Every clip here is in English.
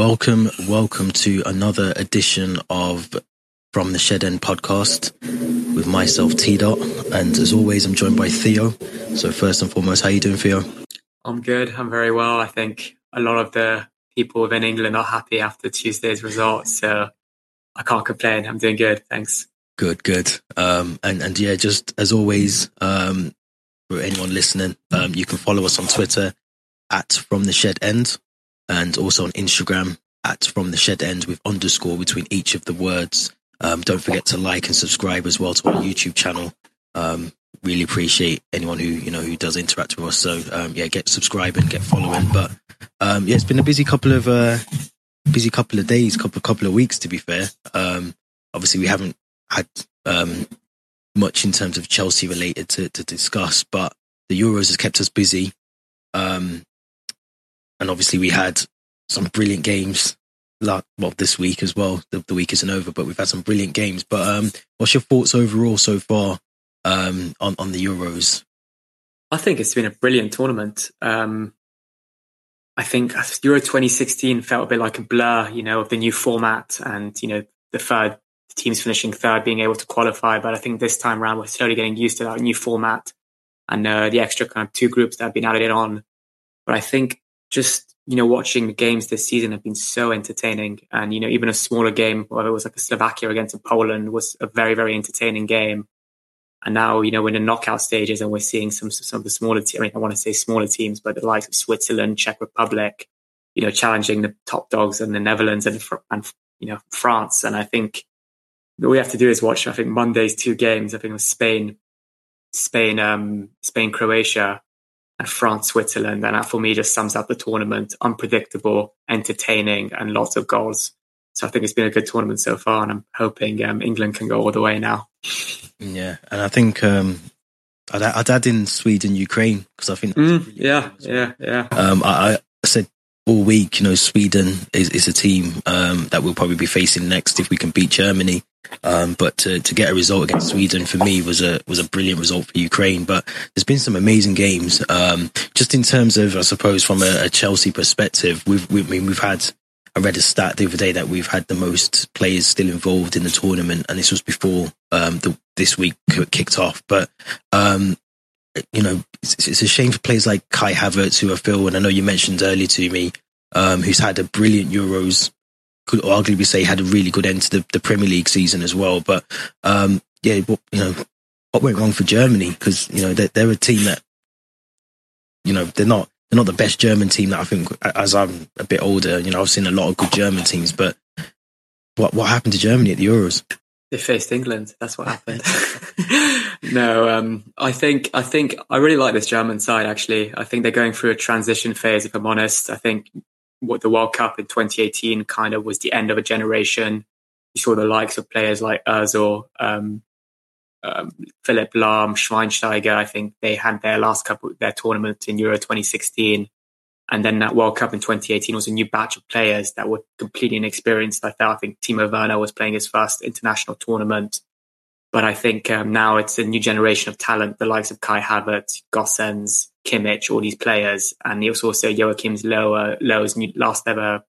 Welcome, welcome to another edition of From the Shed End podcast with myself, T Dot, and as always, I'm joined by Theo. So first and foremost, how are you doing, Theo? I'm good. I'm very well. I think a lot of the people within England are happy after Tuesday's results, so I can't complain. I'm doing good. Thanks. Good, good. Um, and and yeah, just as always, um, for anyone listening, um, you can follow us on Twitter at From the Shed End and also on Instagram at From the Shed End with underscore between each of the words. Um, don't forget to like and subscribe as well to our YouTube channel. Um, really appreciate anyone who you know who does interact with us. So um, yeah, get subscribing, get following. But um, yeah, it's been a busy couple of uh, busy couple of days, couple couple of weeks to be fair. Um, obviously, we haven't had um, much in terms of Chelsea related to, to discuss, but the Euros has kept us busy. Um, and obviously we had some brilliant games like well this week as well. The, the, week isn't over but we've had some brilliant games. But um what's your thoughts overall so far um on on the euros? I think it's been a brilliant tournament. Um i think euro 2016 felt a bit like a blur you know of the new format and you know the third teams finishing third being able to qualify. But i think this time around we're slowly getting used to that new format and uh, the extra kind of two groups that have been added on. But i think just you know watching the games this season have been so entertaining. And you know even a smaller game whether it was like a slovakia against poland was a very very entertaining game. And now you know we're in the knockout stages and we're seeing some some of the smaller teams i mean i want to say smaller teams but the likes of switzerland czech republic you know challenging the top dogs in the netherlands and, and you know france. And i think all we have to do is watch i think monday's two games i think it was spain spain um spain croatia. and France, Switzerland. And that for me just sums up the tournament unpredictable, entertaining, and lots of goals. So I think it's been a good tournament so far, and I'm hoping um, England can go all the way now. Yeah, and I think um, I'd, I'd add in Sweden, Ukraine because I think mm, really yeah, yeah, yeah. Um, I, I, said all week, you know, Sweden is, is a team um, that we'll probably be facing next if we can beat Germany. Um, but to, to get a result against Sweden for me was a was a brilliant result for Ukraine. But there's been some amazing games. Um, just in terms of, I suppose, from a, a Chelsea perspective, we've we, I mean, we've had. I read a stat the other day that we've had the most players still involved in the tournament, and this was before um, the, this week kicked off. But um, you know, it's, it's, a shame for players like Kai Havertz, who I feel, and I know you mentioned earlier to me, um, who's had a brilliant Euros could arguably say had a really good end to the, the Premier League season as well. But um, yeah, you know, what went wrong for Germany? Because you know they're, they're a team that you know they're not they're not the best German team that I think. As I'm a bit older, you know, I've seen a lot of good German teams, but what what happened to Germany at the Euros? They faced England. That's what happened. no, um, I think I think I really like this German side. Actually, I think they're going through a transition phase. If I'm honest, I think what the World Cup in 2018 kind of was the end of a generation. You saw the likes of players like Özil, um, um, Philipp Lahm, Schweinsteiger. I think they had their last couple their tournament in Euro 2016, and then that World Cup in 2018 was a new batch of players that were completely inexperienced. I I think Timo Werner was playing his first international tournament, but I think um, now it's a new generation of talent, the likes of Kai Havertz, Gosens, Kimmich, all these players, and he was also Joachim's Lower Low's last ever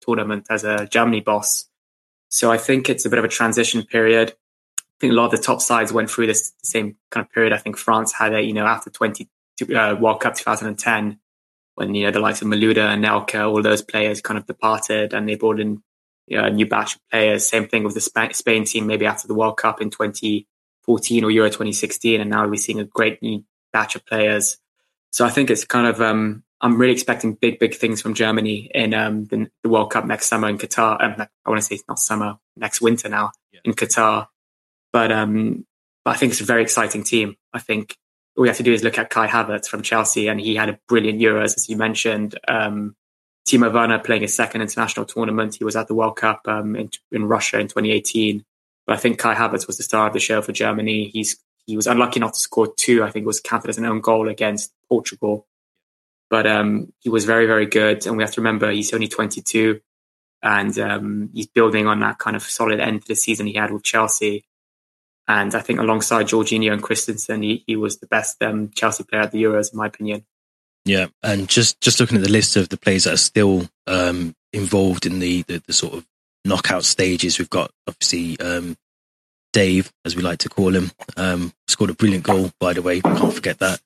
tournament as a Germany boss. So I think it's a bit of a transition period. I think a lot of the top sides went through this same kind of period. I think France had it, you know, after 20 uh, World Cup 2010, when you know the likes of Malouda and Nelka, all those players kind of departed, and they brought in you know, a new batch of players. Same thing with the Spain team, maybe after the World Cup in 2014 or Euro 2016, and now we're seeing a great new batch of players. So I think it's kind of um, I'm really expecting big, big things from Germany in um, the, the, World Cup next summer in Qatar. Um, I want to say it's not summer, next winter now yeah. in Qatar. But, um, but I think it's a very exciting team. I think all we have to do is look at Kai Havertz from Chelsea, and he had a brilliant Euros, as you mentioned. Um, Timo Werner playing his second international tournament. He was at the World Cup um, in, in Russia in 2018. But I think Kai Havertz was the star of the show for Germany. He's he was unlucky not to score two. I think it was counted as an own goal against Portugal. But um, he was very, very good. And we have to remember he's only 22 and um, he's building on that kind of solid end to the season he had with Chelsea. And I think alongside Jorginho and Christensen, he, he was the best um, Chelsea player at the Euros, in my opinion. Yeah, and just just looking at the list of the players that are still um, involved in the, the, the sort of knockout stages, we've got obviously um, Dave, as we like to call him, um, scored a brilliant goal. By the way, can't forget that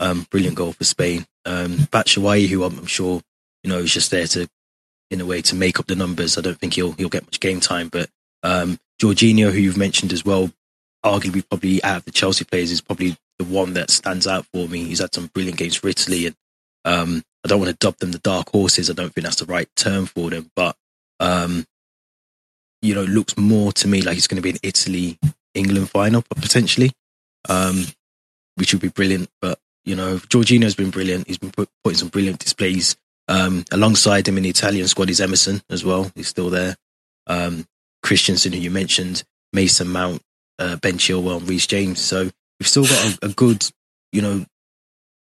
um, brilliant goal for Spain. Um, Batshuayi, who I'm, I'm sure you know is just there to, in a way, to make up the numbers. I don't think he'll he'll get much game time, but um, Jorginho, who you've mentioned as well, arguably probably out of the Chelsea players is probably the one that stands out for me. He's had some brilliant games for Italy, and um, I don't want to dub them the dark horses. I don't think that's the right term for them, but um, you know, looks more to me like it's going to be an Italy England final potentially, um, which would be brilliant. But you know, Jorginho's been brilliant. He's been put, putting some brilliant displays. Um, alongside him in the Italian squad is Emerson as well. He's still there. Um, Christensen, who you mentioned, Mason Mount, uh, Ben Chilwell, and Reece James. So we've still got a, a good, you know,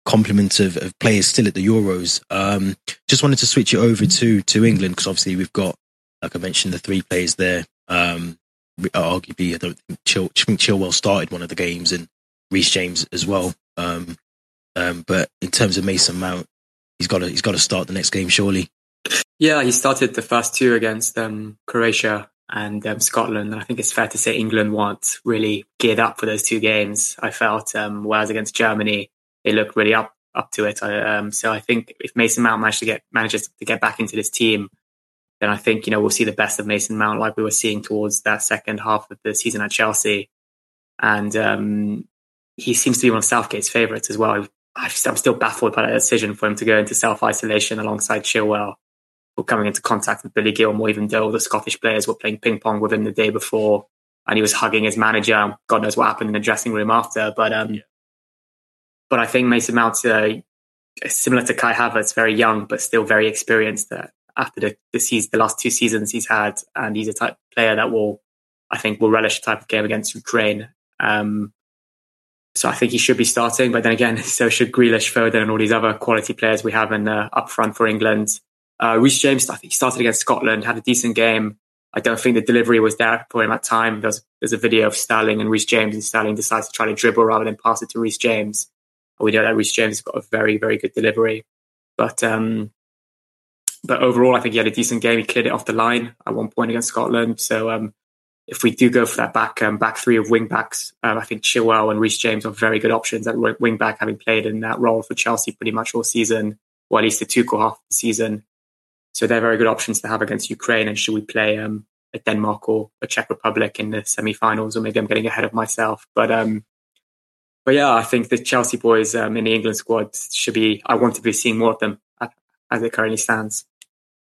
complement of, of, players still at the Euros. Um, just wanted to switch it over to to England because obviously we've got, like I mentioned, the three players there. Um, arguably, I don't think, Chil- I think Chilwell started one of the games and Reece James as well. Um, um, but in terms of Mason Mount, he's got to he's got to start the next game surely. Yeah, he started the first two against um, Croatia and um, Scotland. And I think it's fair to say England weren't really geared up for those two games. I felt, um, whereas against Germany, they looked really up up to it. I, um, so I think if Mason Mount manages to get manages to get back into this team, then I think you know we'll see the best of Mason Mount like we were seeing towards that second half of the season at Chelsea, and um, he seems to be one of Southgate's favourites as well. I'm still baffled by that decision for him to go into self isolation alongside Chilwell or coming into contact with Billy Gilmour, even though the Scottish players were playing ping pong with him the day before and he was hugging his manager. God knows what happened in the dressing room after. But um, yeah. but I think Mason Mount, uh, similar to Kai Havertz, very young but still very experienced. Uh, after the the, season, the last two seasons he's had, and he's a type player that will, I think, will relish the type of game against Ukraine. Um, so I think he should be starting. But then again, so should Grealish, Foden, and all these other quality players we have in uh, up front for England. Uh, Reece James, I think he started against Scotland, had a decent game. I don't think the delivery was there for him at time. There's there's a video of Sterling and Reece James, and Sterling decides to try to dribble rather than pass it to Reece James. We know that Reece James has got a very very good delivery, but um, but overall, I think he had a decent game. He cleared it off the line at one point against Scotland. So um, if we do go for that back um, back three of wing backs, um, I think Chilwell and Reece James are very good options at wing back, having played in that role for Chelsea pretty much all season, or at least the Tuchel half the season. So they're very good options to have against Ukraine. And should we play um, a Denmark or a Czech Republic in the semi-finals, or maybe I'm getting ahead of myself. But um, but yeah, I think the Chelsea boys um, in the England squad should be. I want to be seeing more of them as it currently stands.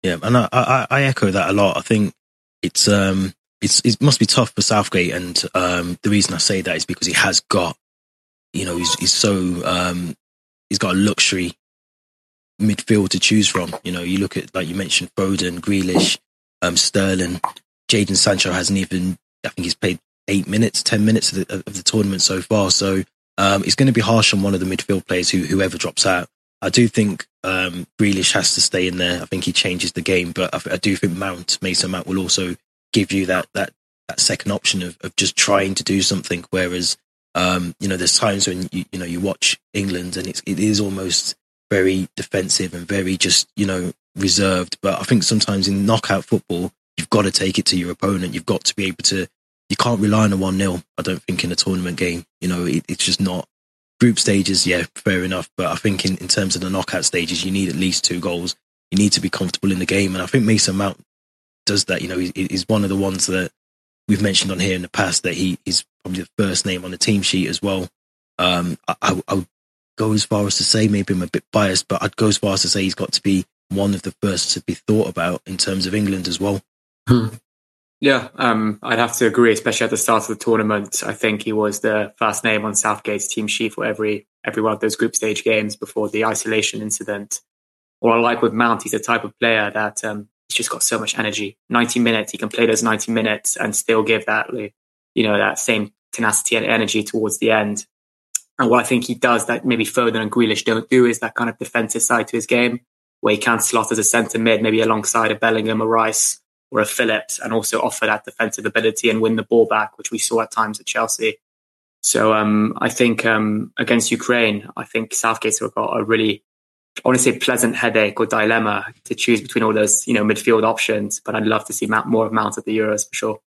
Yeah, and I, I, I echo that a lot. I think it's um it's it must be tough for Southgate, and um the reason I say that is because he has got, you know, he's he's so um he's got a luxury midfield to choose from. You know, you look at like you mentioned Foden, Grealish, um, Sterling, Jadon Sancho hasn't even. I think he's played eight minutes, ten minutes of the, of the tournament so far. So um, it's going to be harsh on one of the midfield players who whoever drops out. I do think um, Grealish has to stay in there. I think he changes the game, but I, I do think Mount Mason Mount will also give you that that that second option of, of just trying to do something. Whereas um, you know, there's times when you you know you watch England and it's it is almost very defensive and very just, you know, reserved. But I think sometimes in knockout football, you've got to take it to your opponent. You've got to be able to, you can't rely on a 1 0, I don't think, in a tournament game. You know, it, it's just not. Group stages, yeah, fair enough. But I think in, in terms of the knockout stages, you need at least two goals. You need to be comfortable in the game. And I think Mason Mount does that. You know, he, he's one of the ones that we've mentioned on here in the past that he is probably the first name on the team sheet as well. Um, I, I, I would go as far as to say, maybe I'm a bit biased, but I'd go as far as to say he's got to be one of the first to be thought about in terms of England as well. Hmm. Yeah, um, I'd have to agree, especially at the start of the tournament. I think he was the first name on Southgate's team sheet for every every one of those group stage games before the isolation incident. What I like with Mount, he's a type of player that um, he's just got so much energy. 90 minutes, he can play those 90 minutes and still give that, you know, that same tenacity and energy towards the end. And what I think he does that maybe Foden and Grealish don't do is that kind of defensive side to his game, where he can slot as a centre mid, maybe alongside a Bellingham, or Rice, or a Phillips, and also offer that defensive ability and win the ball back, which we saw at times at Chelsea. So um, I think um, against Ukraine, I think Southgate's got a really I want to say pleasant headache or dilemma to choose between all those, you know, midfield options. But I'd love to see more of Mount at the Euros for sure.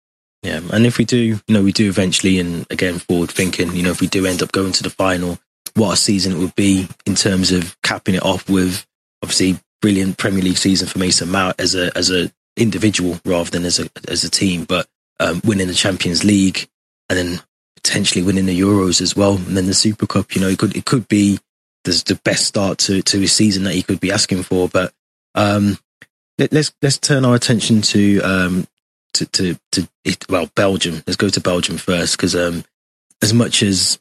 Yeah, and if we do, you know, we do eventually, and again, forward thinking, you know, if we do end up going to the final, what a season it would be in terms of capping it off with obviously brilliant Premier League season for Mason Mount as a as a individual rather than as a as a team, but um, winning the Champions League and then potentially winning the Euros as well, and then the Super Cup. You know, it could it could be the, the best start to to his season that he could be asking for. But um, let, us let's, let's turn our attention to um, to to, to well Belgium. Let's go to Belgium first because um, as much as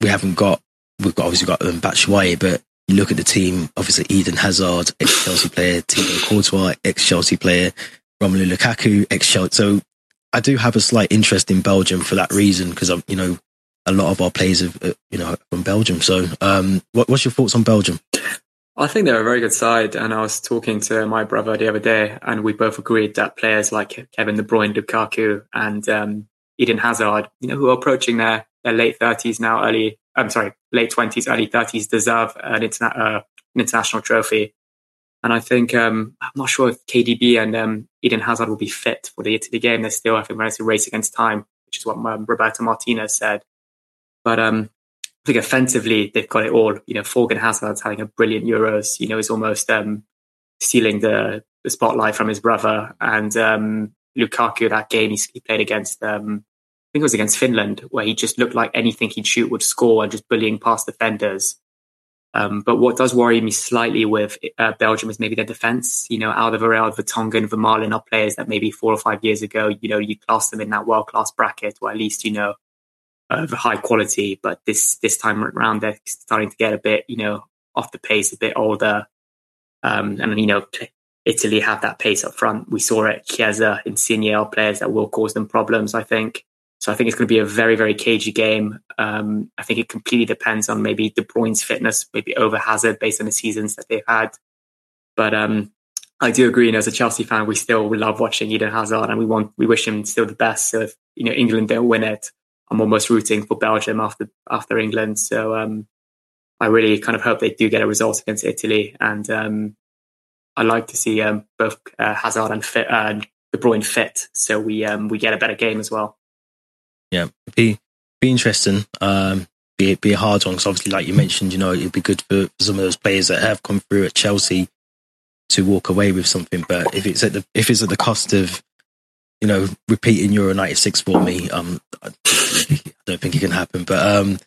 we haven't got we've got obviously got um, Batshuayi, but you look at the team. Obviously, Eden Hazard, ex Chelsea player, Thibaut Courtois, ex Chelsea player, Romelu Lukaku, ex Chelsea. So I do have a slight interest in Belgium for that reason because I'm, you know, a lot of our players are, uh, you know, from Belgium. So, um, what, what's your thoughts on Belgium? I think they're a very good side, and I was talking to my brother the other day, and we both agreed that players like Kevin De Bruyne, Lukaku, and um, Eden Hazard, you know, who are approaching their, their late thirties now, early, I'm sorry, late twenties, early thirties, deserve an, interna- uh, an international trophy. And I think um, I'm not sure if KDB and um, Eden Hazard will be fit for the Italy game. They're still, I think, running a race against time, which is what um, Roberto Martinez said. But um, I think offensively, they've got it all. You know, Thorgan Hazard's having a brilliant Euros. You know, he's almost um, stealing the, the spotlight from his brother. And um, Lukaku, that game he, he played against, um, think it was against Finland, where he just looked like anything he'd shoot would score and just bullying past defenders. Um, but what does worry me slightly with uh, Belgium is maybe their defence. You know, Alderweireld, Vertonghen, Vermaelen are players that maybe four or five years ago, you know, you class them in that world class bracket, or at least you know of high quality. But this this time around, they're starting to get a bit, you know, off the pace, a bit older. Um, and you know, Italy have that pace up front. We saw it. Chiesa, Insigne are players that will cause them problems. I think. So I think it's going to be a very, very cagey game. Um, I think it completely depends on maybe De Bruyne's fitness, maybe over Hazard based on the seasons that they've had. But um, I do agree. You know, as a Chelsea fan, we still love watching Eden Hazard, and we want we wish him still the best. So if you know England don't win it, I'm almost rooting for Belgium after after England. So um, I really kind of hope they do get a result against Italy, and um, I like to see um, both uh, Hazard and fit, uh, De Bruyne fit, so we um, we get a better game as well. Yeah, be be interesting. Um, be be a hard one because obviously, like you mentioned, you know, it'd be good for some of those players that have come through at Chelsea to walk away with something. But if it's at the if it's at the cost of you know, repeating Euro 96 for me. Um, I don't think it can happen. But, um,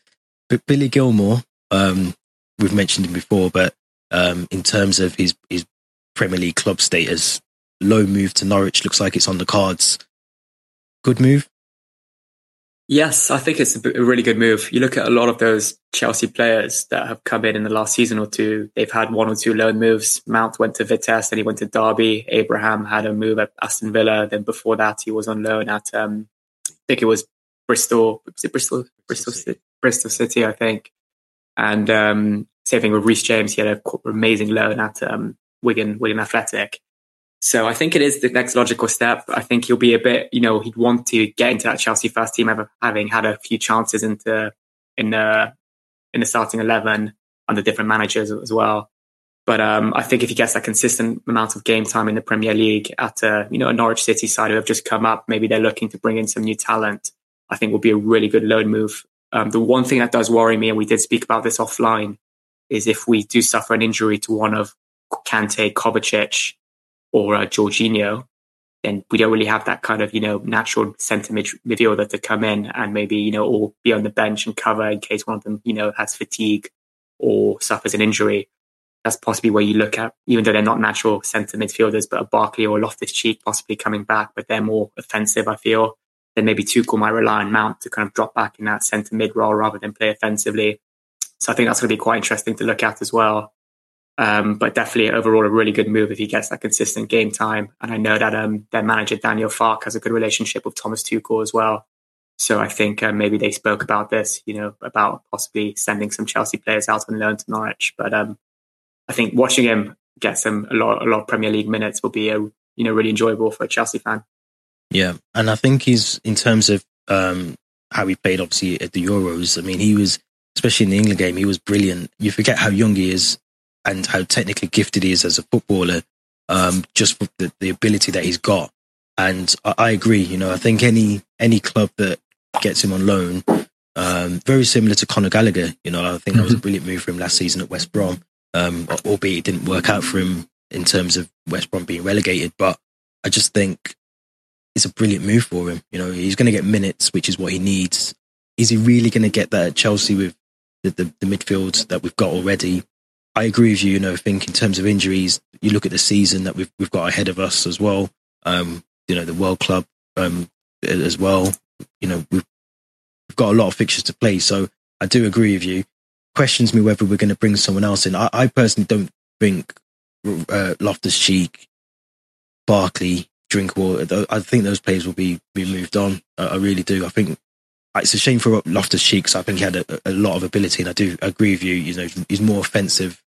but Billy Gilmour, um, we've mentioned him before, but, um, in terms of his, his Premier League club status, low move to Norwich looks like it's on the cards. Good move. Yes, I think it's a really good move. You look at a lot of those Chelsea players that have come in in the last season or two. They've had one or two loan moves. Mount went to Vitesse, then he went to Derby. Abraham had a move at Aston Villa. Then before that, he was on loan at um, I think it was Bristol. Was it Bristol? Bristol City. Bristol City, I think. And um, same thing with Reece James. He had an amazing loan at um, Wigan, Wigan Athletic. So I think it is the next logical step. I think he'll be a bit, you know, he'd want to get into that Chelsea first team, ever having had a few chances into in the in the starting eleven under different managers as well. But um, I think if he gets that consistent amount of game time in the Premier League at a you know a Norwich City side who have just come up, maybe they're looking to bring in some new talent. I think will be a really good loan move. Um, the one thing that does worry me, and we did speak about this offline, is if we do suffer an injury to one of Kante, Kovacic, or uh, Jorginho, then we don't really have that kind of, you know, natural centre mid- midfielder to come in and maybe, you know, or be on the bench and cover in case one of them, you know, has fatigue or suffers an injury. That's possibly where you look at, even though they're not natural centre midfielders, but a Barkley or Loftus Cheek possibly coming back, but they're more offensive, I feel. Then maybe Tuchel might rely on Mount to kind of drop back in that centre mid role rather than play offensively. So I think that's going to be quite interesting to look at as well. Um, but definitely overall a really good move if he gets that consistent game time. And I know that um, their manager Daniel Farke has a good relationship with Thomas Tuchel as well. So I think uh, maybe they spoke about this, you know, about possibly sending some Chelsea players out on loan to Norwich. But um, I think watching him get some a lot a lot of Premier League minutes will be a you know really enjoyable for a Chelsea fan. Yeah, and I think he's in terms of um, how he played, obviously at the Euros. I mean, he was especially in the England game, he was brilliant. You forget how young he is and how technically gifted he is as a footballer, um, just the, the ability that he's got. And I, I, agree. You know, I think any any club that gets him on loan, um, very similar to Conor Gallagher. You know, I think that was a mm-hmm. brilliant move for him last season at West Brom. Um, albeit it didn't work out for him in terms of West Brom being relegated. But I just think it's a brilliant move for him. You know, he's going to get minutes, which is what he needs. Is he really going to get that at Chelsea with the, the, the midfield that we've got already? I agree with you. You know, I think in terms of injuries, you look at the season that we've we've got ahead of us as well. Um, you know, the World Club um, as well. You know, we've we've got a lot of fixtures to play. So I do agree with you. Questions me whether we're going to bring someone else in. I, I personally don't think uh, Loftus Cheek, Barkley, Drinkwater. I think those players will be be moved on. I, I really do. I think it's a shame for Loftus Cheek because I think he had a, a, lot of ability, and I do agree with you. You know, he's more offensive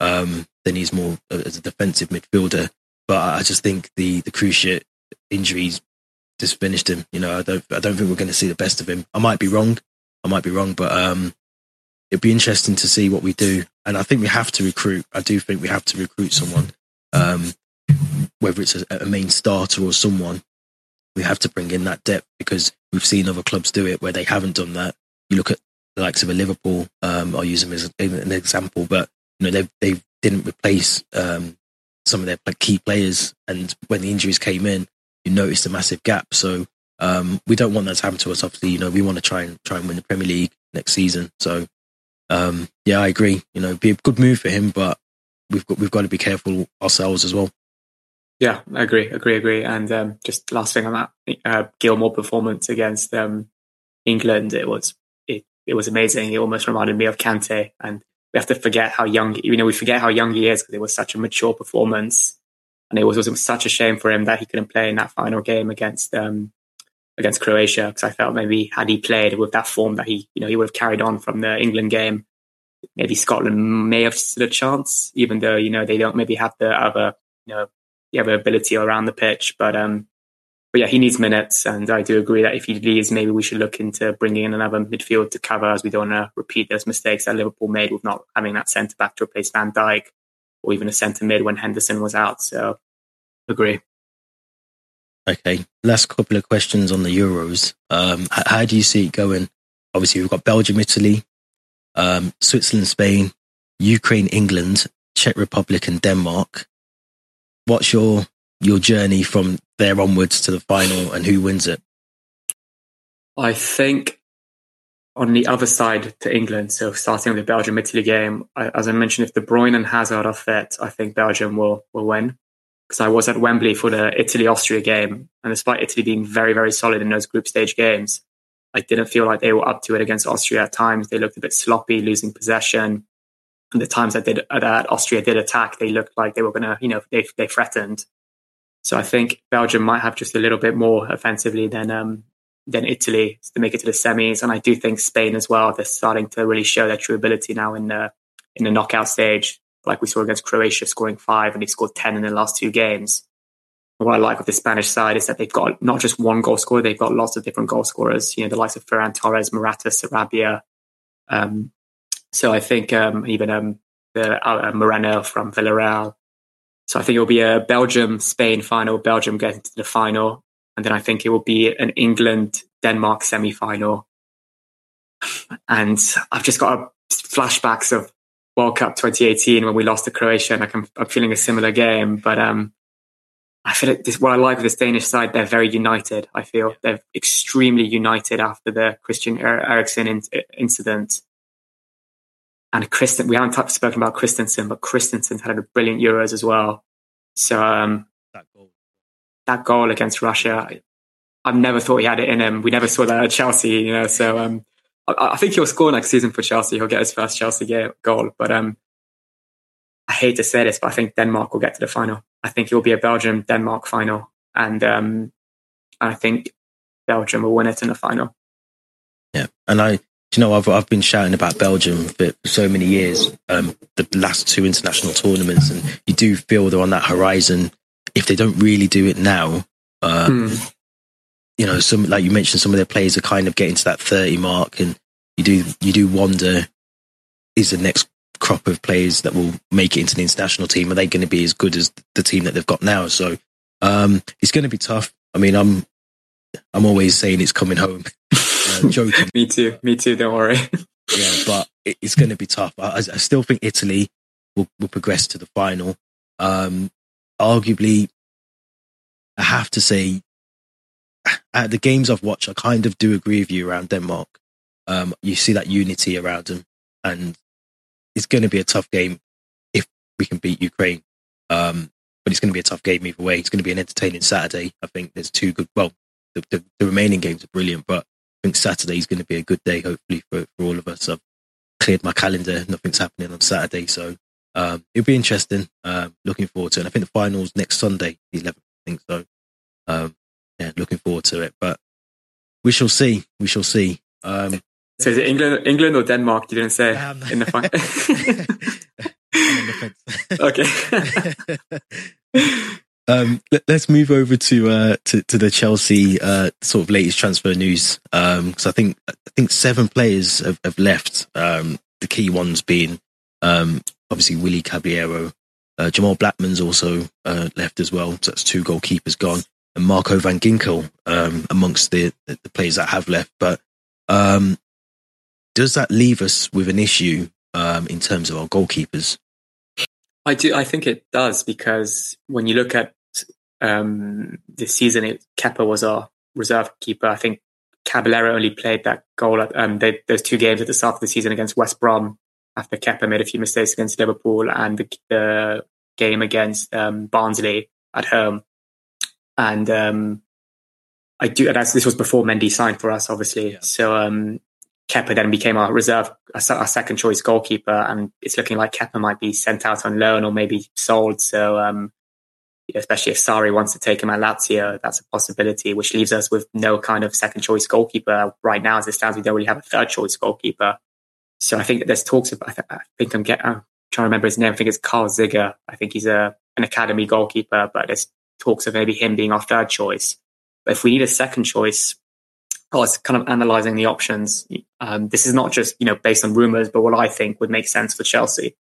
um, than he's more uh, as a defensive midfielder. But I just think the the cruciate injuries just finished him. You know, I don't I don't think we're going to see the best of him. I might be wrong. I might be wrong, but um, it'd be interesting to see what we do. And I think we have to recruit. I do think we have to recruit someone, um, whether it's a, a main starter or someone we have to bring in that depth because we've seen other clubs do it where they haven't done that. You look at the likes of a Liverpool. Um, I'll use them as an example, but you know they they didn't replace um, some of their key players, and when the injuries came in, you noticed a massive gap. So um, we don't want that to happen to us. Obviously, you know we want to try and try and win the Premier League next season. So um, yeah, I agree. You know, be a good move for him, but we've got we've got to be careful ourselves as well. Yeah, I agree, agree, agree. And um, just last thing on that, uh, Gilmour performance against um, England, it was it, it was amazing. It almost reminded me of Kante, and we have to forget how young you know we forget how young he is because it was such a mature performance, and it was, it was such a shame for him that he couldn't play in that final game against um, against Croatia because I felt maybe had he played with that form that he you know he would have carried on from the England game, maybe Scotland may have stood a chance, even though you know they don't maybe have the other you know the other ability around the pitch. But um, but yeah, he needs minutes, and I do agree that if he leaves, maybe we should look into bringing in another midfield to cover, as we don't want to repeat those mistakes that Liverpool made with not having that centre back to replace Van Dijk, or even a centre mid when Henderson was out. So agree. Okay, last couple of questions on the Euros. Um, how do you see it going? Obviously, we've got Belgium, Italy, um, Switzerland, Spain, Ukraine, England, Czech Republic, and Denmark what's your your journey from there onwards to the final and who wins it? I think on the other side to England, so starting with the Belgium Italy game, I, as I mentioned, if De Bruyne and Hazard are fit, I think Belgium will will win. Because I was at Wembley for the Italy Austria game, and despite Italy being very very solid in those group stage games, I didn't feel like they were up to it against Austria at times. They looked a bit sloppy, losing possession and the times that that Austria did attack, they looked like they were going to, you know, they they threatened. So I think Belgium might have just a little bit more offensively than um, than Italy to make it to the semis, and I do think Spain as well. They're starting to really show their true ability now in the in the knockout stage, like we saw against Croatia, scoring five, and they scored ten in the last two games. what I like with the Spanish side is that they've got not just one goal scorer; they've got lots of different goal scorers. You know, the likes of Ferran Torres, Morata, Sarabia, um, so I think um, even um, the uh, Moreno from Villarreal. So I think it will be a Belgium Spain final, Belgium getting to the final, and then I think it will be an England Denmark semi final. And I've just got a, flashbacks of World Cup 2018 when we lost to Croatia, and I'm, I'm feeling a similar game. But um, I feel like this, what I like with this Danish side, they're very united. I feel they're extremely united after the Christian Eriksen in, incident. And Kristen, we haven't spoken about Christensen, but Christensen had a brilliant Euros as well. So um, that goal, that goal against Russia, I've never thought he had it in him. We never saw that at Chelsea, you know. So um, I, I, think he'll score next season for Chelsea. He'll get his first Chelsea goal. But um, I hate to say this, but I think Denmark will get to the final. I think it will be a Belgium Denmark final, and um, I think Belgium will win it in the final. Yeah, and I you know, I've I've been shouting about Belgium for so many years. Um, the last two international tournaments, and you do feel they're on that horizon. If they don't really do it now, um, hmm. you know, some like you mentioned, some of their players are kind of getting to that thirty mark, and you do you do wonder is the next crop of players that will make it into the international team, are they going to be as good as the team that they've got now? So um, it's going to be tough. I mean, I'm I'm always saying it's coming home. Uh, joking. me too. Me too. Don't worry. yeah, but it, it's going to be tough. I, I, still think Italy will, will progress to the final. Um, arguably, I have to say, at the games I've watched, I kind of do agree with you around Denmark. Um, you see that unity around them, and it's going to be a tough game if we can beat Ukraine. Um, but it's going to be a tough game either way. It's going to be an entertaining Saturday. I think there's two good. Well, the, the, the remaining games are brilliant, but think Saturday is going to be a good day, hopefully for, for all of us. I've cleared my calendar. Nothing's happening on Saturday, so um, it'll be interesting. Um, looking forward to it. And I think the finals next Sunday, the 11th. I think so. Um, yeah, looking forward to it. But we shall see. We shall see. Um, so is it England, England or Denmark? You didn't say um, in the final. okay. um, let, us move over to, uh, to to the Chelsea uh, sort of latest transfer news because um, I think I think seven players have, have left. Um, the key ones being um, obviously Willy Caballero, uh, Jamal Blackman's also uh, left as well. So that's two goalkeepers gone, and Marco van Ginkel um, amongst the, the players that have left. But um, does that leave us with an issue in terms of our goalkeepers? I do. I think it does because when you look at um, this season, it, Kepa was our reserve keeper. I think Caballero only played that goal at um, they, those two games at the start of the season against West Brom after Kepa made a few mistakes against Liverpool and the, the game against um, Barnsley at home. And um, I do. That's this was before Mendy signed for us, obviously. Yeah. So um, Kepa then became our reserve, our second choice goalkeeper, and it's looking like Kepa might be sent out on loan or maybe sold. So, um, especially if Sarri wants to take him at Lazio, that's a possibility, which leaves us with no kind of second choice goalkeeper right now. As it stands, we don't really have a third choice goalkeeper. So I think that there's talks about. I think I'm getting. I'm trying to remember his name. I think it's Carl Ziger. I think he's a an academy goalkeeper, but there's talks of maybe him being our third choice. But if we need a second choice, I was kind of analysing the options. Um, this is not just you know based on rumours, but what I think would make sense for Chelsea.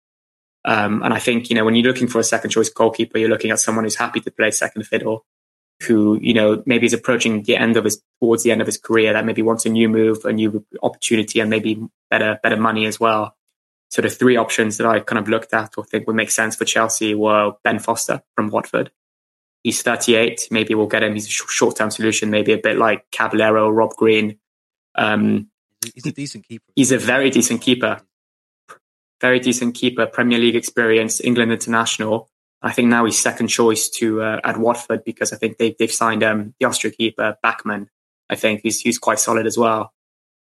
Um, and I think you know when you're looking for a second choice goalkeeper, you're looking at someone who's happy to play second fiddle, who you know maybe is approaching the end of his towards the end of his career, that maybe wants a new move, a new opportunity, and maybe better better money as well. So the three options that I kind of looked at or think would make sense for Chelsea were Ben Foster from Watford, He's 38. Maybe we'll get him. He's a short term solution, maybe a bit like Caballero, Rob Green. Um, he's a decent keeper. He's a very decent keeper. Very decent keeper, Premier League experience, England international. I think now he's second choice to uh, at Watford because I think they've, they've signed um, the Austria keeper, Bachmann. I think he's, he's quite solid as well.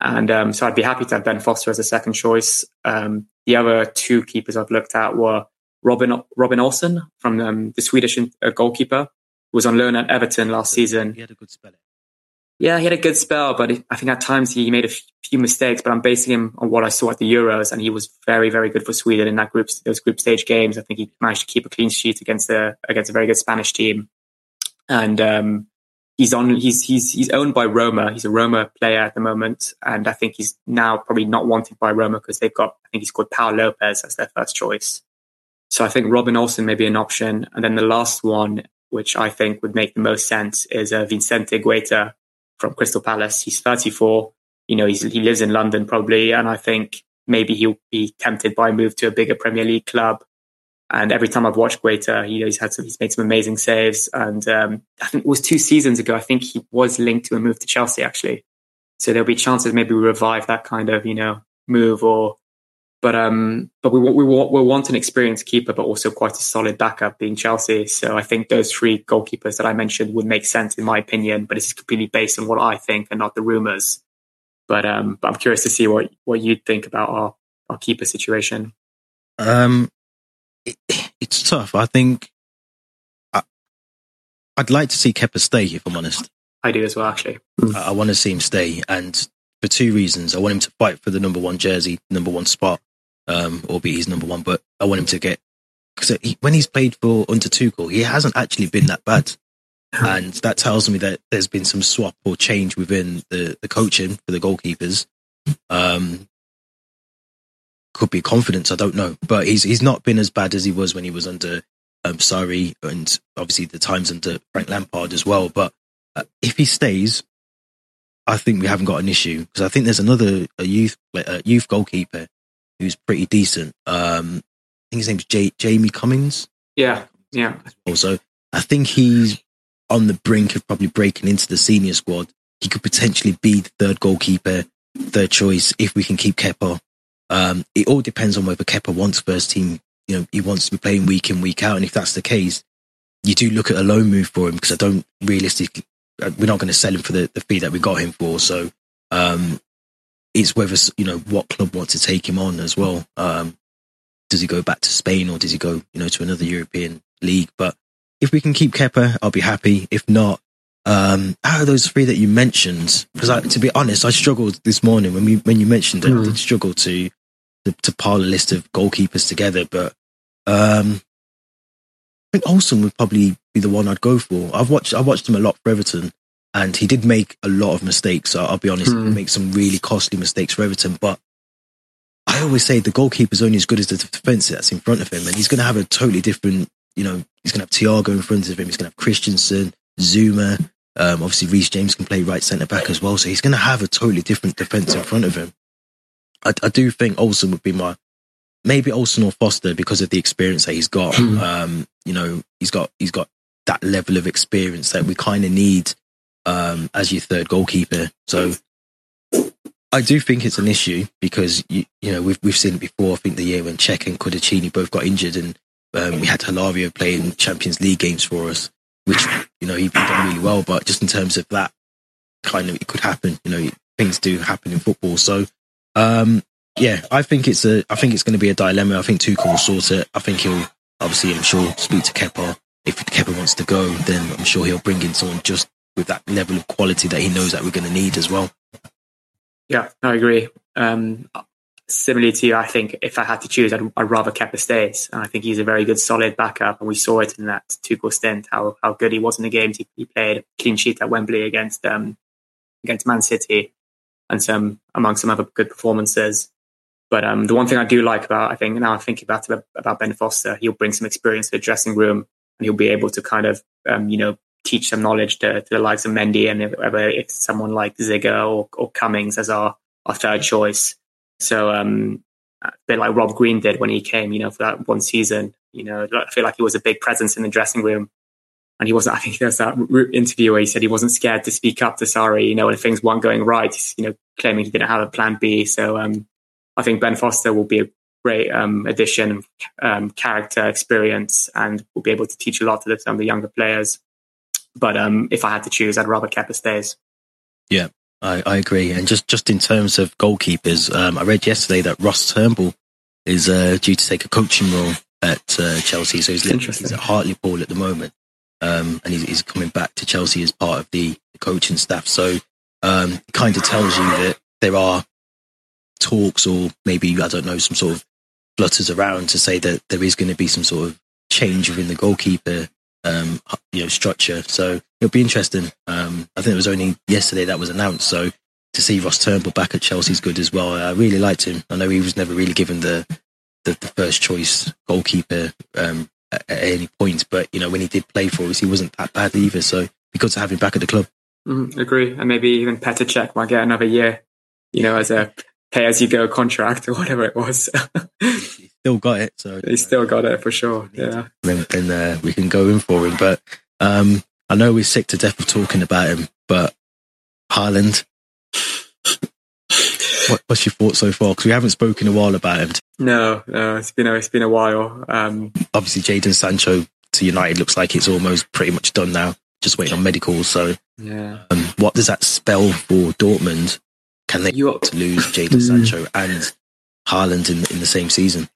And um, so I'd be happy to have Ben Foster as a second choice. Um, the other two keepers I've looked at were Robin Robin Olsen from um, the Swedish uh, goalkeeper who was on loan at Everton last season. He had a good spell. Yeah, he had a good spell, but I think at times he made a few mistakes. But I'm basing him on what I saw at the Euros, and he was very, very good for Sweden in that group those group stage games. I think he managed to keep a clean sheet against a against a very good Spanish team, and um, he's on he's he's he's owned by Roma. He's a Roma player at the moment, and I think he's now probably not wanted by Roma because they've got I think he's called Pau Lopez as their first choice. So I think Robin Olsen may be an option. And then the last one, which I think would make the most sense, is uh, Vicente Guaita from Crystal Palace. He's 34. You know, he lives in London probably. And I think maybe he'll be tempted by a move to a bigger Premier League club. And every time I've watched Guaita, he's had some, he's made some amazing saves. And um, I think it was two seasons ago. I think he was linked to a move to Chelsea actually. So there'll be chances maybe we revive that kind of, you know, move or but um, but we we we want an experienced keeper, but also quite a solid backup, being Chelsea. So I think those three goalkeepers that I mentioned would make sense in my opinion. But it's completely based on what I think and not the rumors. But um, but I'm curious to see what what you'd think about our our keeper situation. Um, it, it's tough. I think I, would like to see Kepa stay. If I'm honest, I do as well. Actually, I, I want to see him stay, and for two reasons. I want him to fight for the number one jersey, number one spot um, albeit he's number one. But I want him to get because he, when he's played for under Tuchel, he hasn't actually been that bad, and that tells me that there's been some swap or change within the the coaching for the goalkeepers. Um, could be confidence. I don't know, but he's he's not been as bad as he was when he was under um, Sarri and obviously the times under Frank Lampard as well. But uh, if he stays, I think we haven't got an issue because I think there's another a youth a youth goalkeeper who's pretty decent. Um, I think his name's J- Jamie Cummings. Yeah, yeah. Also, I think he's on the brink of probably breaking into the senior squad. He could potentially be the third goalkeeper, third choice if we can keep Kepa. Um, it all depends on whether Kepa wants first team. You know, he wants to be playing week in week out, and if that's the case, you do look at a loan move for him because I don't realistically uh, we're not going to sell him for the, the fee that we got him for. So um, it's whether you know what club wants to take him on as well. Um, does he go back to Spain or does he go you know to another European league? But if we can keep Kepa, I'll be happy. If not, um, out of those three that you mentioned, because to be honest, I struggled this morning when we when you mentioned it. Mm. I did struggle to, to to pile a list of goalkeepers together, but um, I think Olsen would probably be the one I'd go for. I've watched I watched him a lot for Everton, and he did make a lot of mistakes. So I'll be honest, mm. make some really costly mistakes for Everton. But I always say the goalkeeper's only as good as the defence that's in front of him, and he's going to have a totally different. You know, he's going to have Thiago in front of him. He's going to have Christensen, Zouma. Um, obviously, Reece James can play right centre back as well, so he's going to have a totally different defence in front of him. I, I do think Olsen would be my maybe Olsen or Foster because of the experience that he's got. Hmm. um, you know, he's got he's got that level of experience that we kind of need um, as your third goalkeeper. So I do think it's an issue because you, you know we've we've seen it before. I think the year when Cech and Cudicini both got injured, and um, we had Hilario playing Champions League games for us, which you know he done really well. But just in terms of that, kind of it could happen. You know, things do happen in football. So um, yeah, I think it's a. I think it's going to be a dilemma. I think Tuchel will sort it. I think he'll obviously, I'm sure, speak to Kepa. If Kepa wants to go, then I'm sure he'll bring in someone just with that level of quality that he knows that we're going to need as well. Yeah, I agree. Um, similarly to you, I think if I had to choose, I'd, I'd rather Kepa stays. And I think he's a very good, solid backup. And we saw it in that Tuchel stint, how, how good he was in the games he, he played. Clean sheet at Wembley against um, against Man City and some among some other good performances. But um, the one thing I do like about, I think now I'm thinking about about Ben Foster, he'll bring some experience to the dressing room, and he'll be able to kind of, um, you know, teach some knowledge to, to the likes of Mendy and it's someone like Ziger or, or Cummings as our, our third choice. So um, a bit like Rob Green did when he came, you know, for that one season. You know, I feel like he was a big presence in the dressing room. And he wasn't, I think there's that interview where he said he wasn't scared to speak up to Sarri, you know, when things weren't going right, you know, claiming he didn't have a plan B. So, um, I think Ben Foster will be a great um, addition, um, character, experience, and will be able to teach a lot to some of the younger players. But um, if I had to choose, I'd rather Kepa stays. Yeah, I, I, agree. And just, just in terms of goalkeepers, um, I read yesterday that Ross Turnbull is uh, due to take a coaching role at uh, Chelsea. So he's, he's at Hartlepool at the moment. Um, and he's, he's, coming back to Chelsea as part of the, the coaching staff. So um, it kind of tells you that there are talks or maybe, I don't know, some sort of flutters around to say that there is going to be some sort of change within the goalkeeper um, you know, structure. So it'll be interesting. Um, I think it was only yesterday that was announced. So to see Ross Turnbull back at Chelsea is good as well. I really liked him. I know he was never really given the the, the first choice goalkeeper um, at, at, any point, but you know when he did play for us, he wasn't that bad either. So because to have him back at the club. Mm, agree, and maybe even Petr Cech might get another year. You know, as a pay as you go contract or whatever it was. still got it, so he still got it for sure. Yeah, then, then uh, we can go in for him. But um, I know we're sick to death of talking about him, but Haaland. what, what's your thoughts so far? Because we haven't spoken a while about him. No, no, it's been a, it's been a while. Um, Obviously, Jadon Sancho to United looks like it's almost pretty much done now. Just waiting on medicals. So, yeah. Um, what does that spell for Dortmund? Can they you to lose Jadon Sancho and Haaland in, in the same season?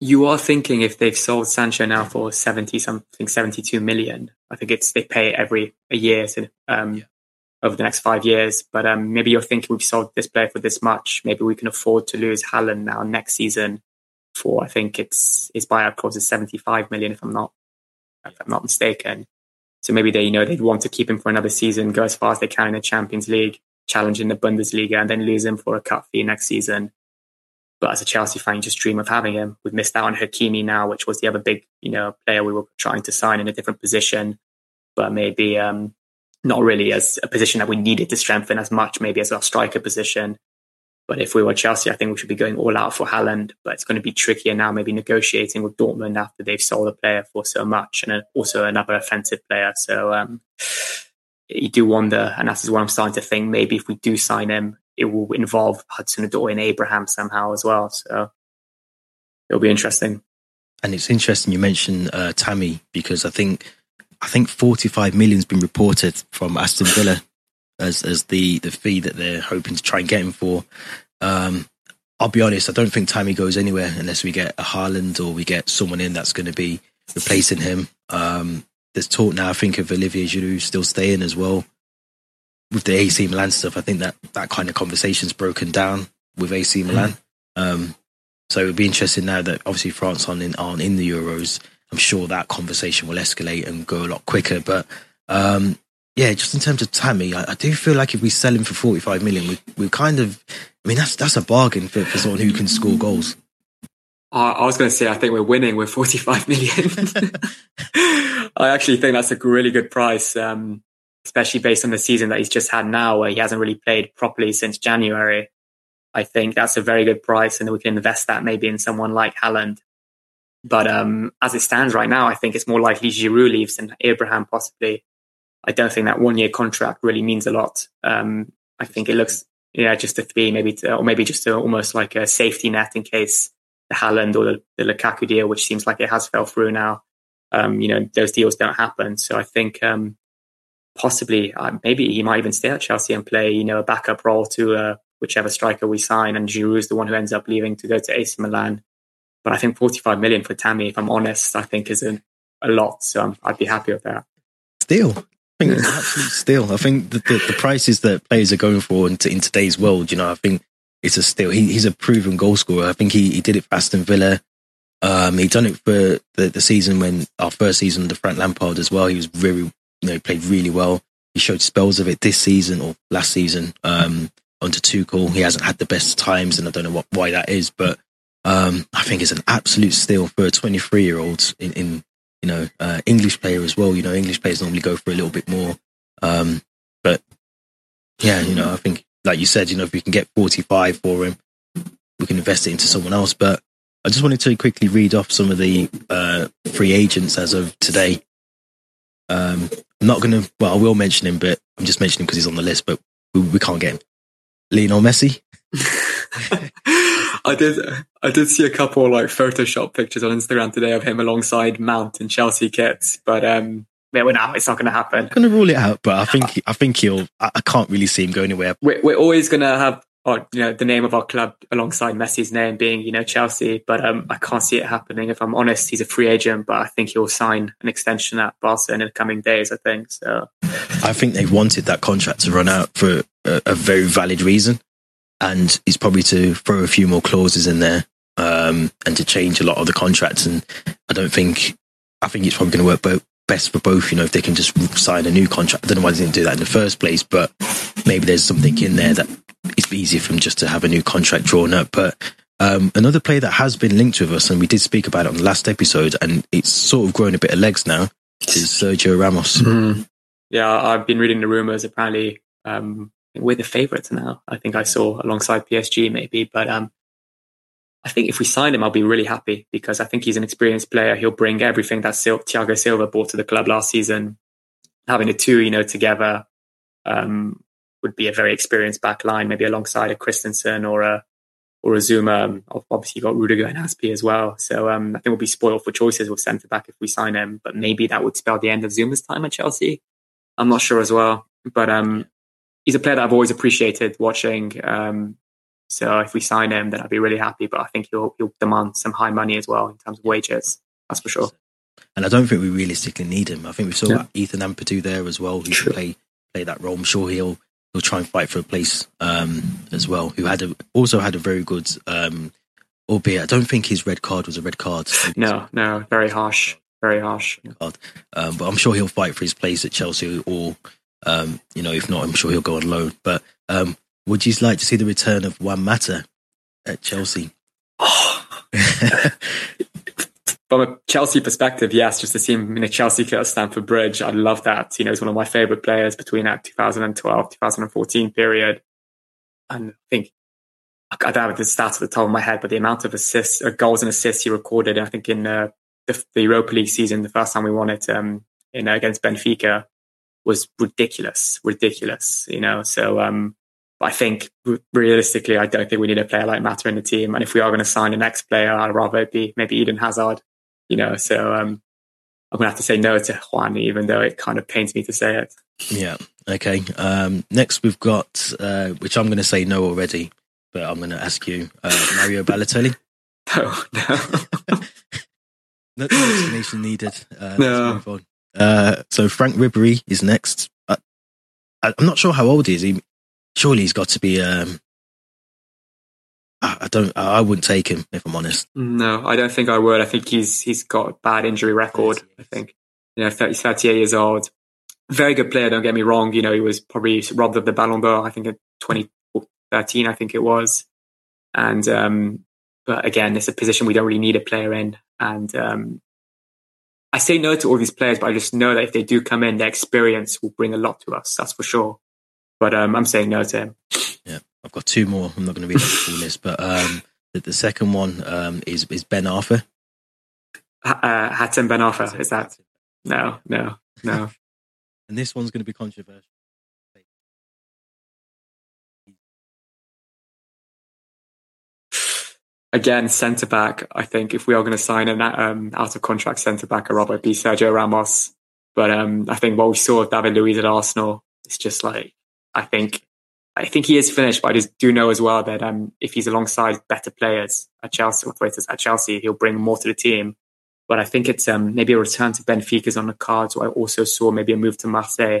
You are thinking if they've sold Sancho now for seventy something, seventy-two million. I think it's they pay every a year to, um, yeah. over the next five years. But um, maybe you're thinking we've sold this player for this much. Maybe we can afford to lose Haaland now next season for I think it's his buyout clause is seventy-five million if I'm not if I'm not mistaken. So maybe they you know they'd want to keep him for another season, go as far as they can in the Champions League challenge in the Bundesliga and then lose him for a cut fee next season. But as a Chelsea fan, you just dream of having him. We've missed out on Hakimi now, which was the other big, you know, player we were trying to sign in a different position, but maybe um, not really as a position that we needed to strengthen as much, maybe as our striker position. But if we were Chelsea, I think we should be going all out for Haaland. But it's going to be trickier now, maybe negotiating with Dortmund after they've sold a player for so much and also another offensive player. So um, you do wonder, and that's what I'm starting to think. Maybe if we do sign him, it will involve Hudson Odoi and Abraham somehow as well. So it'll be interesting. And it's interesting you mentioned uh, Tammy because I think I think 45 million's been reported from Aston Villa as as the the fee that they're hoping to try and get him for. Um, I'll be honest, I don't think Tammy goes anywhere unless we get a Haaland or we get someone in that's going to be replacing him. Um, there's talk now, I think, of Olivier Giroud still staying as well. With the AC Milan stuff, I think that that kind of conversation's broken down with AC hmm. Milan. Mm. Um, so it would be interesting now that obviously France aren't in, aren't in the Euros. I'm sure that conversation will escalate and go a lot quicker. But um, yeah, just in terms of Tammy, I, I, do feel like if we sell him for 45 million, we, we kind of, I mean, that's that's a bargain for, for someone who can score goals. I was going to say, I think we're winning with 45 million. I actually think that's a really good price, um, especially based on the season that he's just had now, where he hasn't really played properly since January. I think that's a very good price, and we can invest that maybe in someone like Haaland. But um, as it stands right now, I think it's more likely Giroud leaves than Abraham possibly. I don't think that one year contract really means a lot. Um, I think it looks, yeah, just a three maybe, to, or maybe just a, almost like a safety net in case the Haaland or the, the Lukaku deal, which seems like it has fell through now. Um, you know, those deals don't happen. So I think um, possibly, uh, maybe he might even stay at Chelsea and play, you know, a backup role to uh, whichever striker we sign. And Giroud is the one who ends up leaving to go to AC Milan. But I think 45 million for Tammy, if I'm honest, I think is a, lot. So i would be happy with that. Still, I think it's absolute steal. I think the, the, the, prices that players are going for in, in, today's world, you know, I think it's a steal. He, he's a proven goal scorer. I think he, he did it for Aston Villa. Um, he done it for the, the season when our first season under Frank Lampard as well. He was very, you know, played really well. He showed spells of it this season or last season um, under Tuchel. He hasn't had the best times, and I don't know what, why that is, but um, I think it's an absolute steal for a 23 year old in, in you know, uh, English player as well. You know, English players normally go for a little bit more. Um, but yeah, you know, I think, like you said, you know, if we can get 45 for him, we can invest it into someone else. But I just wanted to quickly read off some of the uh, free agents as of today. Um, I'm not going to, well, I will mention him, but I'm just mentioning because he's on the list, but we, we can't get him. Lionel Messi. I did. I did see a couple like Photoshop pictures on Instagram today of him alongside Mount in Chelsea kits, but um, yeah, well, now it's not going to happen. I'm going to rule it out, but I think I think he'll. I, can't really see him go anywhere. We're, we're always going to have, or, you know, the name of our club alongside Messi's name being, you know, Chelsea, but um, I can't see it happening. If I'm honest, he's a free agent, but I think he'll sign an extension at Barca in the coming days. I think so. I think they wanted that contract to run out for a, a very valid reason and it's probably to throw a few more clauses in there um, and to change a lot of the contracts. And I don't think I think it's probably going to work both, best for both. You know, if they can just sign a new contract. I don't know why they didn't do that in the first place, but maybe there's something in there that it's easier for him just to have a new contract drawn up. But um, another player that has been linked with us, and we did speak about it on the last episode, and it's sort of grown a bit of legs now, is Sergio Ramos. Mm-hmm. Yeah, I've been reading the rumors. Apparently, um, we're the favourites now. I think I saw alongside PSG maybe, but um, I think if we sign him, I'll be really happy because I think he's an experienced player. He'll bring everything that Sil- Thiago Silva brought to the club last season. Having the two, you know, together um, would be a very experienced back line, maybe alongside a Christensen or a or a Zouma. Um, obviously, you've got Rudiger and Azpi as well. So um, I think we'll be spoiled for choices with centre back if we sign him. But maybe that would spell the end of Zouma's time at Chelsea. I'm not sure as well. But um, he's a player that I've always appreciated watching. Um, so if we sign him, then I'd be really happy. But I think he'll he'll demand some high money as well in terms of wages. That's for sure. And I don't think we realistically need him. I think we saw yeah. Ethan Ampadu there as well, who can play play that role. I'm sure he'll he'll try and fight for a place um, as well. Who had a, also had a very good, um, albeit I don't think his red card was a red card. No, no, very harsh, very harsh. Card. Um, but I'm sure he'll fight for his place at Chelsea or um, you know, if not, I'm sure he'll go on loan. But um, would you like to see the return of Juan Mata at Chelsea? From a Chelsea perspective, yes, just to see him in a Chelsea kit at Stamford Bridge, I love that. You know, he's one of my favourite players between that 2012, 2014 period. And I think I don't have the stats at the top of my head, but the amount of assists, uh, goals and assists he recorded, I think in uh, the, the, Europa League season, the first time we won it um, in uh, against Benfica, was ridiculous, ridiculous. You know, so um, I think realistically, I don't think we need a player like Mata in the team. And if we are going to sign the next player, I'd rather it be maybe Eden Hazard. You know, so um, I'm going to have to say no to Juan, even though it kind of pains me to say it. Yeah. Okay. Um, next, we've got, uh, which I'm going to say no already, but I'm going to ask you, uh, Mario Balotelli. No, no. no explanation needed. Uh, no. Uh, so Franck Ribéry is next. Uh, I, am not sure how old he is. He, surely he's got to be. Um, I don't. I wouldn't take him if I'm honest. No, I don't think I would. I think he's he's got a bad injury record. I think you know, 30, 38 years old, very good player. Don't get me wrong. You know, he was probably robbed of the Ballon d'Or. I think in 2013, I think it was. And um, but again, it's a position we don't really need a player in. And um, I say no to all these players, but I just know that if they do come in, their experience will bring a lot to us. That's for sure. But um, I'm saying no to him. I've got two more. I'm not going to read the full list, but um, the, the, second one um, is is Ben Arfa. Uh, Hatem Ben Arfa, is that? No, no, no. and this one's going to be controversial. Again, centre back. I think if we are going to sign an um, out of contract centre back, rather be Sergio Ramos. But um, I think what we saw with David Luiz at Arsenal, it's just like I think I think he is finished. But I just do know as well that um, if he's alongside better players at Chelsea, at Chelsea, he'll bring more to the team. But I think it's um, maybe a return to Benfica's on the cards. I also saw maybe a move to Marseille.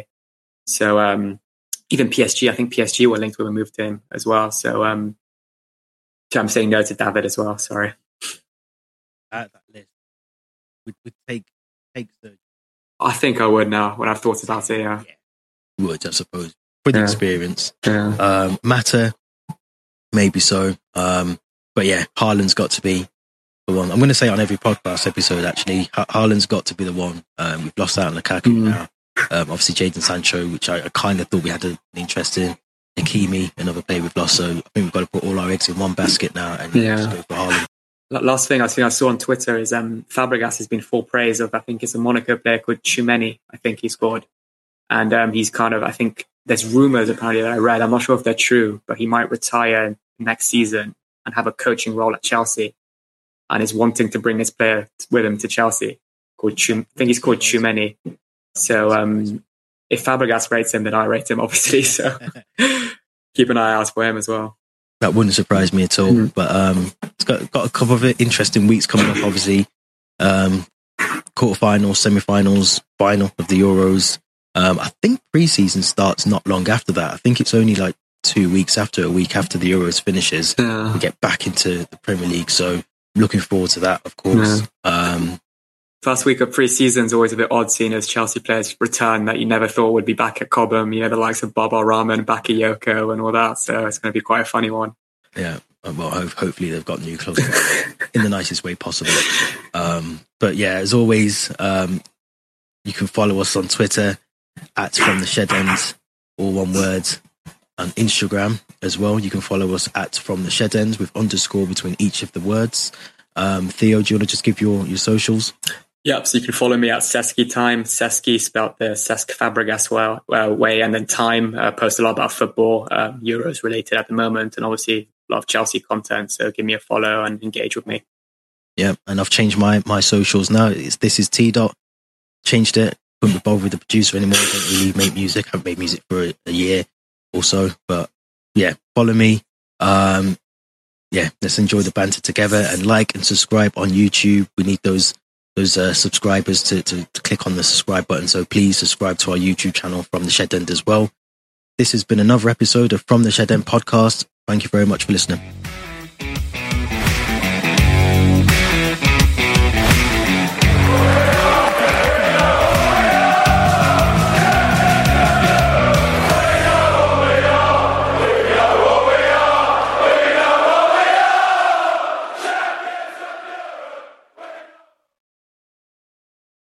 So um, even PSG, I think PSG were linked with a move to him as well. So, um, I'm saying no to David as well. Sorry. At that list, would, would take take the. I think I would now when I've thought about it. Yeah, yeah. would I suppose for the yeah. experience. Yeah. Um, Mata, maybe so. Um, but yeah, Haaland's got to be the one. I'm going to say on every podcast episode, actually, ha- Haaland's got to be the one. Um, we've lost out on Lukaku mm. now. Um, obviously, Jadon Sancho, which I, I kind of thought we had an interest in. Hakimi, another player we've lost. So I think we've got to put all our eggs in one basket now and yeah. just go for Haaland. Last thing I think I saw on Twitter is um, Fabregas has been full praise of I think it's a Monaco player called Tchouameni. I think he scored, and um, he's kind of I think there's rumors apparently that I read. I'm not sure if they're true, but he might retire next season and have a coaching role at Chelsea and is wanting to bring this player with him to Chelsea. Called Chum- I think he's called Tchouameni. So um, if Fabregas rates him, then I rate him, obviously. So keep an eye out for him as well. That wouldn't surprise me at all. Mm. But um, it's got got a couple of interesting weeks coming up. Obviously, um, quarterfinals, semi-finals, final of the Euros. Um, I think preseason starts not long after that. I think it's only like two weeks after, a week after the Euros finishes, yeah. we get back into the Premier League. So looking forward to that, of course. Yeah. Um, First week of pre-season is always a bit odd seeing as Chelsea players return that you never thought would be back at Cobham. You know, the likes of Baba Rahman, Bakayoko and all that. So it's going to be quite a funny one. Yeah. Uh, well, hopefully they've got new clubs in the nicest way possible. Um, but yeah, as always, um, you can follow us on Twitter at From the Shed End, all one word on Instagram as well. You can follow us at From the Shed Ends with underscore between each of the words. Um, Theo, do you want to just give your, your socials? Yep. So you can follow me at Sesky Time, Sesky spelled the Cesc Fabregas well, uh, way, and then Time. Uh, post a lot about football, uh, Euros related at the moment, and obviously a lot of Chelsea content. So give me a follow and engage with me. Yeah, and I've changed my my socials now. It's, this is T dot. Changed it. Couldn't be bothered with the producer anymore. I don't really make music. I haven't made music for a, a year also. But yeah, follow me. Um, yeah, let's enjoy the banter together and like and subscribe on YouTube. We need those those uh, subscribers to, to, to click on the subscribe button. So please subscribe to our YouTube channel from the Shed End as well. This has been another episode of From the Shed End podcast. Thank you very much for listening.